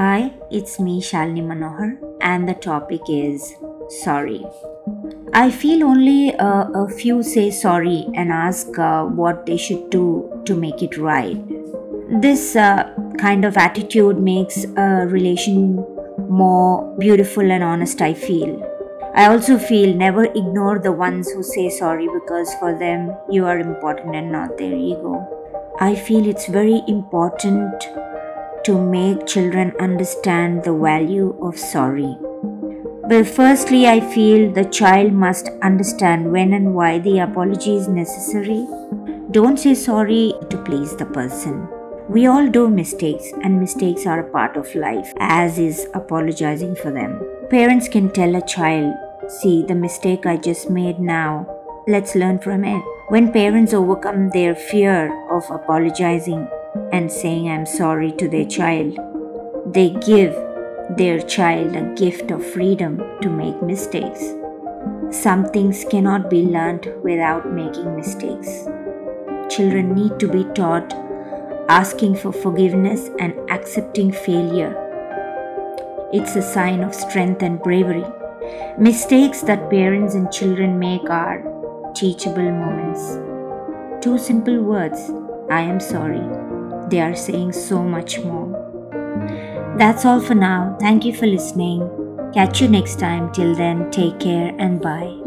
Hi, it's me Shalini Manohar, and the topic is sorry. I feel only uh, a few say sorry and ask uh, what they should do to make it right. This uh, kind of attitude makes a relation more beautiful and honest, I feel. I also feel never ignore the ones who say sorry because for them you are important and not their ego. I feel it's very important to make children understand the value of sorry. But firstly, I feel the child must understand when and why the apology is necessary. Don't say sorry to please the person. We all do mistakes, and mistakes are a part of life, as is apologizing for them. Parents can tell a child, See, the mistake I just made now, let's learn from it. When parents overcome their fear of apologizing and saying I'm sorry to their child, they give their child a gift of freedom to make mistakes. Some things cannot be learned without making mistakes. Children need to be taught asking for forgiveness and accepting failure. It's a sign of strength and bravery. Mistakes that parents and children make are teachable moments. Two simple words I am sorry. They are saying so much more. That's all for now. Thank you for listening. Catch you next time. Till then, take care and bye.